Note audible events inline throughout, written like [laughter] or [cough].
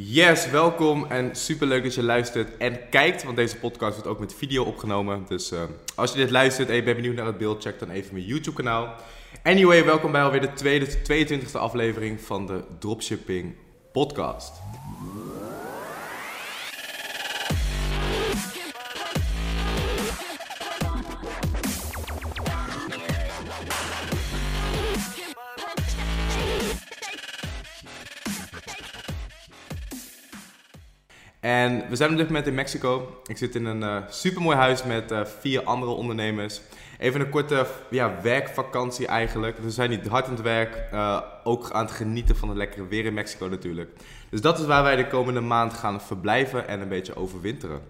Yes, welkom en super leuk dat je luistert en kijkt, want deze podcast wordt ook met video opgenomen. Dus uh, als je dit luistert en je bent benieuwd naar het beeld, check dan even mijn YouTube kanaal. Anyway, welkom bij alweer de tweede, 22e aflevering van de Dropshipping Podcast. En we zijn op dit moment in Mexico. Ik zit in een uh, supermooi huis met uh, vier andere ondernemers. Even een korte ja, werkvakantie eigenlijk. We zijn niet hard aan het werk. Uh, ook aan het genieten van het lekkere weer in Mexico natuurlijk. Dus dat is waar wij de komende maand gaan verblijven en een beetje overwinteren.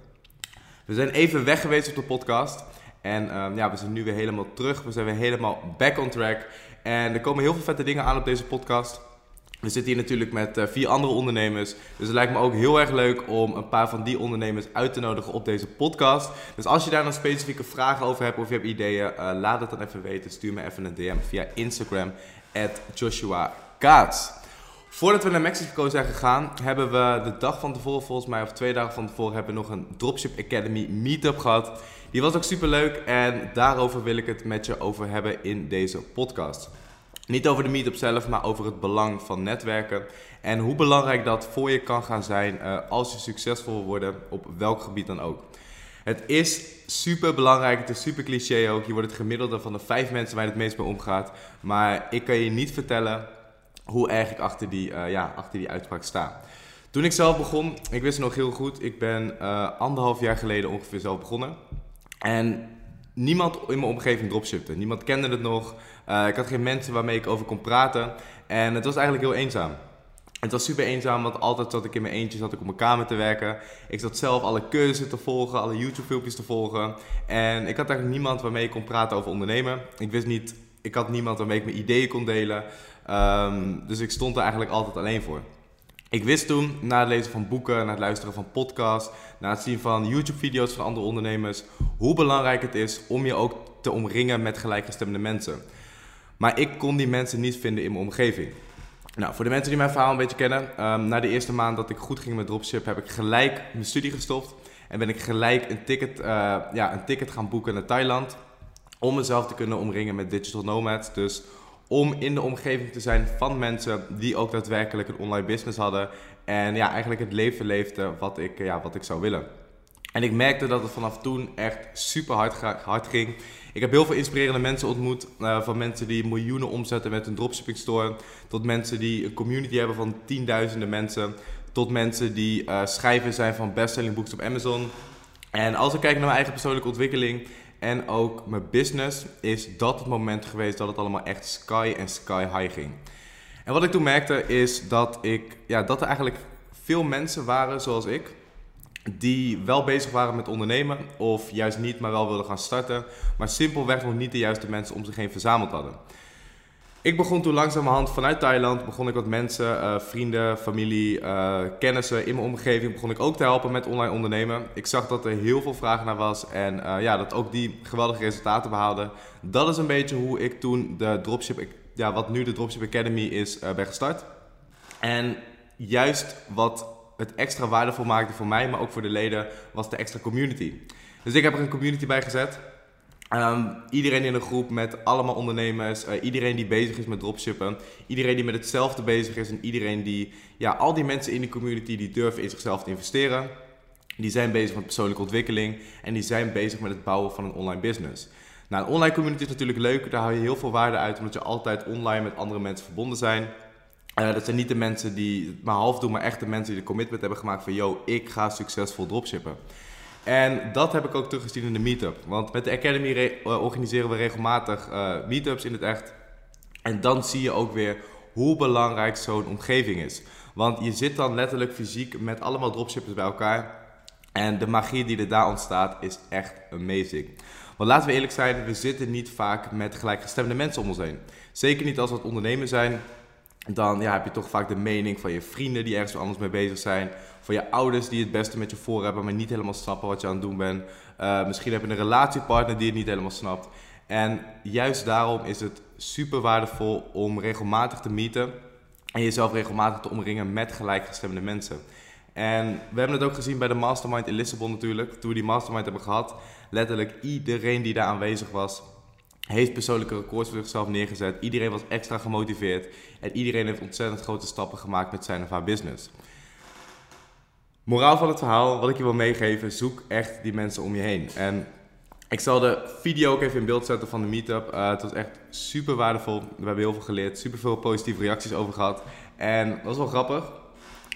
We zijn even weg geweest op de podcast. En ehm, ja, we zijn nu weer helemaal terug. We zijn weer helemaal back on track. En er komen heel veel vette dingen aan op deze podcast. We zitten hier natuurlijk met uh, vier andere ondernemers. Dus het lijkt me ook heel erg leuk om een paar van die ondernemers uit te nodigen op deze podcast. Dus als je daar nog specifieke vragen over hebt of je hebt ideeën, uh, laat het dan even weten. Stuur me even een DM via Instagram, Joshua Kaats. Voordat we naar Mexico zijn gegaan, hebben we de dag van tevoren, volgens mij, of twee dagen van tevoren, hebben we nog een Dropship Academy meetup gehad. Die was ook super leuk en daarover wil ik het met je over hebben in deze podcast. Niet over de meetup zelf, maar over het belang van netwerken. En hoe belangrijk dat voor je kan gaan zijn uh, als je succesvol wil worden op welk gebied dan ook. Het is super belangrijk, het is super cliché ook. Je wordt het gemiddelde van de vijf mensen waar het meest mee omgaat. Maar ik kan je niet vertellen hoe erg ik achter die, uh, ja, achter die uitspraak sta. Toen ik zelf begon, ik wist het nog heel goed, ik ben uh, anderhalf jaar geleden ongeveer zelf begonnen. En niemand in mijn omgeving dropshipte. Niemand kende het nog. Uh, ik had geen mensen waarmee ik over kon praten. En het was eigenlijk heel eenzaam. Het was super eenzaam, want altijd zat ik in mijn eentje, zat ik op mijn kamer te werken. Ik zat zelf alle cursussen te volgen, alle YouTube-filmpjes te volgen. En ik had eigenlijk niemand waarmee ik kon praten over ondernemen. Ik wist niet, ik had niemand waarmee ik mijn ideeën kon delen. Um, dus ik stond er eigenlijk altijd alleen voor. Ik wist toen, na het lezen van boeken, na het luisteren van podcasts, na het zien van YouTube-video's van andere ondernemers, hoe belangrijk het is om je ook te omringen met gelijkgestemde mensen. Maar ik kon die mensen niet vinden in mijn omgeving. Nou, voor de mensen die mijn verhaal een beetje kennen, um, na de eerste maand dat ik goed ging met dropship, heb ik gelijk mijn studie gestopt. En ben ik gelijk een ticket, uh, ja, een ticket gaan boeken naar Thailand. Om mezelf te kunnen omringen met digital nomads. Dus om in de omgeving te zijn van mensen die ook daadwerkelijk een online business hadden. En ja, eigenlijk het leven leefden wat ik, ja, wat ik zou willen. En ik merkte dat het vanaf toen echt super hard, hard ging. Ik heb heel veel inspirerende mensen ontmoet. Uh, van mensen die miljoenen omzetten met een dropshipping store. Tot mensen die een community hebben van tienduizenden mensen. Tot mensen die uh, schrijver zijn van bestselling books op Amazon. En als ik kijk naar mijn eigen persoonlijke ontwikkeling en ook mijn business, is dat het moment geweest dat het allemaal echt sky en sky high ging. En wat ik toen merkte is dat, ik, ja, dat er eigenlijk veel mensen waren zoals ik, die wel bezig waren met ondernemen of juist niet, maar wel wilden gaan starten, maar simpelweg nog niet de juiste mensen om zich heen verzameld hadden. Ik begon toen langzamerhand vanuit Thailand, begon ik wat mensen, uh, vrienden, familie, uh, kennissen in mijn omgeving, begon ik ook te helpen met online ondernemen. Ik zag dat er heel veel vraag naar was en uh, ja, dat ook die geweldige resultaten behaalden. Dat is een beetje hoe ik toen de dropship, ja, wat nu de Dropship Academy is, ben gestart. En juist wat het extra waardevol maakte voor mij, maar ook voor de leden, was de extra community. Dus ik heb er een community bij gezet. Um, iedereen in een groep met allemaal ondernemers, uh, iedereen die bezig is met dropshippen, iedereen die met hetzelfde bezig is en iedereen die, ja, al die mensen in die community die durven in zichzelf te investeren, die zijn bezig met persoonlijke ontwikkeling en die zijn bezig met het bouwen van een online business. Nou, een online community is natuurlijk leuk, daar haal je heel veel waarde uit omdat je altijd online met andere mensen verbonden zijn. Uh, dat zijn niet de mensen die het maar half doen, maar echt de mensen die de commitment hebben gemaakt van, yo, ik ga succesvol dropshippen. En dat heb ik ook teruggezien in de meetup. Want met de Academy eh, organiseren we regelmatig uh, meetups in het echt. En dan zie je ook weer hoe belangrijk zo'n omgeving is. Want je zit dan letterlijk fysiek met allemaal dropshippers bij elkaar. En de magie die er daar ontstaat is echt amazing. Want laten we eerlijk zijn, we zitten niet vaak met gelijkgestemde mensen om ons heen. Zeker niet als we het ondernemen zijn dan ja, heb je toch vaak de mening van je vrienden die ergens anders mee bezig zijn. Van je ouders die het beste met je voor hebben, maar niet helemaal snappen wat je aan het doen bent. Uh, misschien heb je een relatiepartner die het niet helemaal snapt. En juist daarom is het super waardevol om regelmatig te meeten. En jezelf regelmatig te omringen met gelijkgestemde mensen. En we hebben het ook gezien bij de Mastermind in Lissabon natuurlijk. Toen we die Mastermind hebben gehad, letterlijk iedereen die daar aanwezig was, heeft persoonlijke records voor zichzelf neergezet. Iedereen was extra gemotiveerd. En iedereen heeft ontzettend grote stappen gemaakt met zijn of haar business. Moraal van het verhaal, wat ik je wil meegeven, zoek echt die mensen om je heen. En ik zal de video ook even in beeld zetten van de meetup. Uh, het was echt super waardevol. We hebben heel veel geleerd, super veel positieve reacties over gehad. En dat was wel grappig.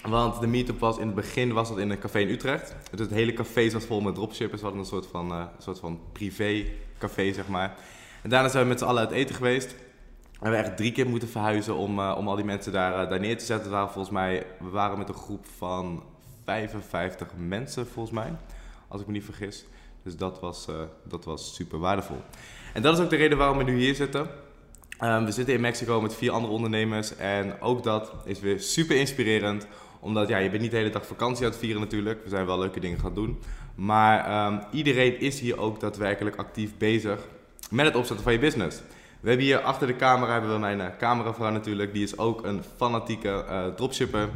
Want de meetup was in het begin was dat in een café in Utrecht. Dus het hele café zat vol met dropshippers. We hadden een soort van, een soort van privé café, zeg maar. En daarna zijn we met z'n allen uit eten geweest. We hebben echt drie keer moeten verhuizen om, uh, om al die mensen daar, daar neer te zetten. Waren volgens mij, we waren met een groep van 55 mensen volgens mij, als ik me niet vergis. Dus dat was, uh, dat was super waardevol. En dat is ook de reden waarom we nu hier zitten. Um, we zitten in Mexico met vier andere ondernemers en ook dat is weer super inspirerend. Omdat ja, je bent niet de hele dag vakantie aan het vieren natuurlijk. We zijn wel leuke dingen gaan doen. Maar um, iedereen is hier ook daadwerkelijk actief bezig met het opzetten van je business. We hebben hier achter de camera hebben we mijn uh, cameravrouw natuurlijk. Die is ook een fanatieke uh, dropshipper.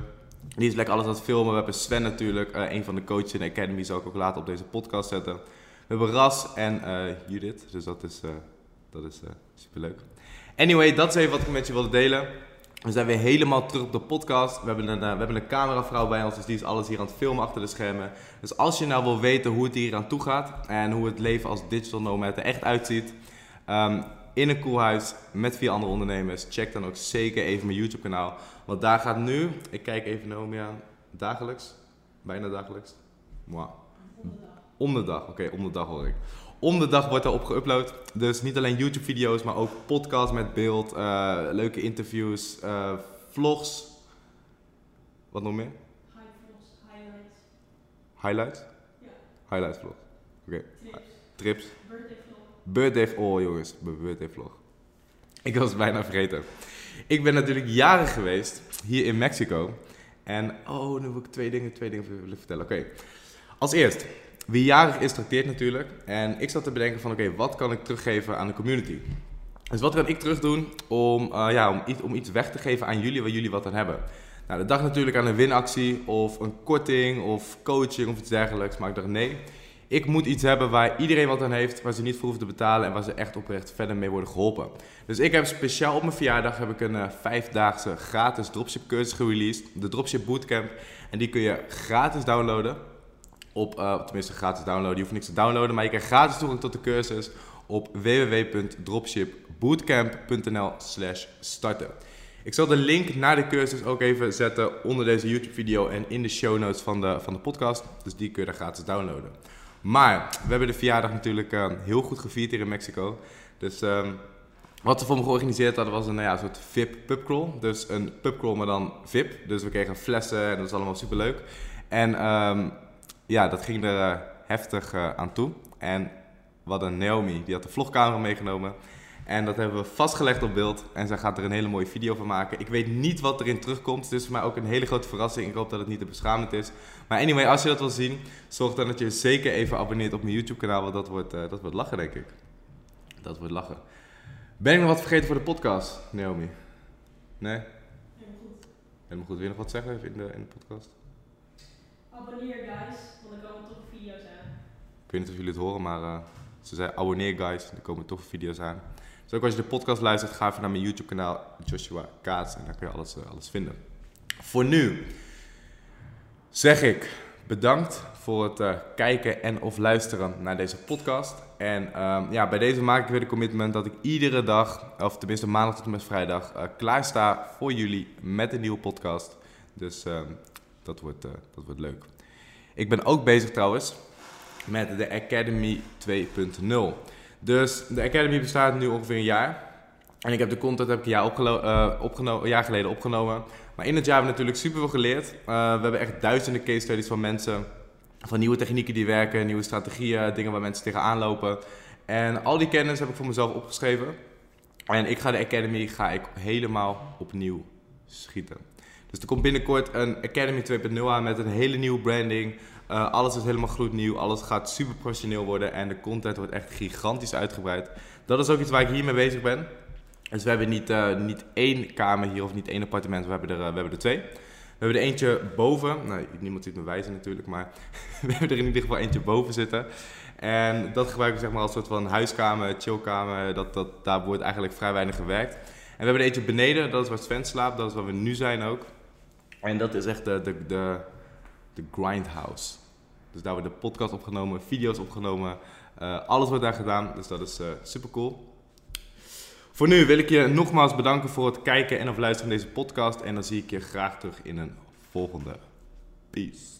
Die is lekker alles aan het filmen. We hebben Sven natuurlijk, uh, een van de coaches in de Academy, zal ik ook later op deze podcast zetten. We hebben Ras en Judith, dus dat is, dat is super leuk. Anyway, dat is even wat ik met je wilde delen. We zijn weer helemaal terug op de podcast. We hebben, een, we hebben een cameravrouw bij ons, dus die is alles hier aan het filmen achter de schermen. Dus als je nou wil weten hoe het hier aan toe gaat en hoe het leven als digital nomad er echt uitziet, um, in een cool huis met vier andere ondernemers, check dan ook zeker even mijn YouTube kanaal. Want daar gaat nu, ik kijk even Naomi aan, dagelijks, bijna dagelijks. Wow. Om de dag, oké, om de dag hoor ik. Om de dag wordt er op geüpload. Dus niet alleen YouTube-video's, maar ook podcasts met beeld, uh, leuke interviews, uh, vlogs. Wat nog meer? Vlogs, highlights. Highlights? Ja. Highlights vlog. Oké. Okay. Trips. Trips. Birthday vlog. Birthday, oh jongens, birthday vlog. Ik was bijna vergeten. Ik ben natuurlijk jaren geweest hier in Mexico. En, oh, nu wil ik twee dingen, twee dingen willen vertellen. Oké. Okay. Als eerst, wie jarig is, trakteert natuurlijk. En ik zat te bedenken van, oké, wat kan ik teruggeven aan de community? Dus wat kan ik terug doen om, uh, ja, om, iets, om iets weg te geven aan jullie waar jullie wat aan hebben? Nou, de dag natuurlijk aan een winactie of een korting of coaching of iets dergelijks. Maar ik dacht, nee, ik moet iets hebben waar iedereen wat aan heeft, waar ze niet voor hoeven te betalen en waar ze echt oprecht verder mee worden geholpen. Dus ik heb speciaal op mijn verjaardag heb ik een uh, vijfdaagse gratis dropship cursus gereleased, de Dropship Bootcamp. En die kun je gratis downloaden op, uh, tenminste gratis downloaden, je hoeft niks te downloaden, maar je krijgt gratis toegang tot de cursus op www.dropshipbootcamp.nl slash starten. Ik zal de link naar de cursus ook even zetten onder deze YouTube video en in de show notes van de, van de podcast, dus die kun je daar gratis downloaden. Maar we hebben de verjaardag natuurlijk uh, heel goed gevierd hier in Mexico. Dus um, wat we voor me georganiseerd hadden was een nou ja, soort VIP pubcrawl. Dus een pubcrawl maar dan VIP. Dus we kregen flessen en dat was allemaal super leuk. En um, ja, dat ging er uh, heftig uh, aan toe. En we hadden Naomi, die had de vlogcamera meegenomen. En dat hebben we vastgelegd op beeld. En zij gaat er een hele mooie video van maken. Ik weet niet wat erin terugkomt. Het is voor mij ook een hele grote verrassing. Ik hoop dat het niet te beschamend is. Maar anyway, als je dat wil zien, zorg dan dat je zeker even abonneert op mijn YouTube kanaal. Want dat wordt, uh, dat wordt lachen, denk ik. Dat wordt lachen. Ben ik nog wat vergeten voor de podcast, Naomi? Nee? Helemaal goed. Helemaal goed. Wil je nog wat zeggen in de, in de podcast? Abonneer guys, er komen toch video's aan. Ik weet niet of jullie het horen, maar uh, ze zei abonneer guys, er komen toch video's aan. Dus ook als je de podcast luistert, ga even naar mijn YouTube kanaal Joshua Kaats en daar kun je alles, uh, alles vinden. Voor nu zeg ik bedankt voor het uh, kijken en of luisteren naar deze podcast. En um, ja, bij deze maak ik weer de commitment dat ik iedere dag, of tenminste maandag tot en met vrijdag, uh, klaar sta voor jullie met een nieuwe podcast. Dus uh, dat, wordt, uh, dat wordt leuk. Ik ben ook bezig trouwens met de Academy 2.0. Dus de Academy bestaat nu ongeveer een jaar. En ik heb de content heb ik een jaar, een jaar geleden opgenomen. Maar in het jaar hebben we natuurlijk super veel geleerd. we hebben echt duizenden case studies van mensen van nieuwe technieken die werken, nieuwe strategieën, dingen waar mensen tegenaan lopen. En al die kennis heb ik voor mezelf opgeschreven. En ik ga de Academy ga ik helemaal opnieuw schieten. Dus er komt binnenkort een Academy 2.0 aan met een hele nieuwe branding. Uh, alles is helemaal gloednieuw, alles gaat super professioneel worden en de content wordt echt gigantisch uitgebreid. Dat is ook iets waar ik hiermee bezig ben. Dus we hebben niet, eh, niet één kamer hier of niet één appartement, we hebben er, eh, we hebben er twee. We hebben er eentje boven, nou, niemand ziet me wijzen natuurlijk, maar [laughs] we hebben er in ieder geval eentje boven zitten. En dat gebruiken we zeg maar als soort van huiskamer, chillkamer, dat, dat, daar wordt eigenlijk vrij weinig gewerkt. En we hebben er eentje beneden, dat is waar Sven slaapt, dat is waar we nu zijn ook. En dat is echt de, de, de, de grindhouse. Dus daar wordt de podcast opgenomen, video's opgenomen, eh, alles wordt daar gedaan, dus dat is super cool. Voor nu wil ik je nogmaals bedanken voor het kijken en of luisteren naar deze podcast. En dan zie ik je graag terug in een volgende. Peace.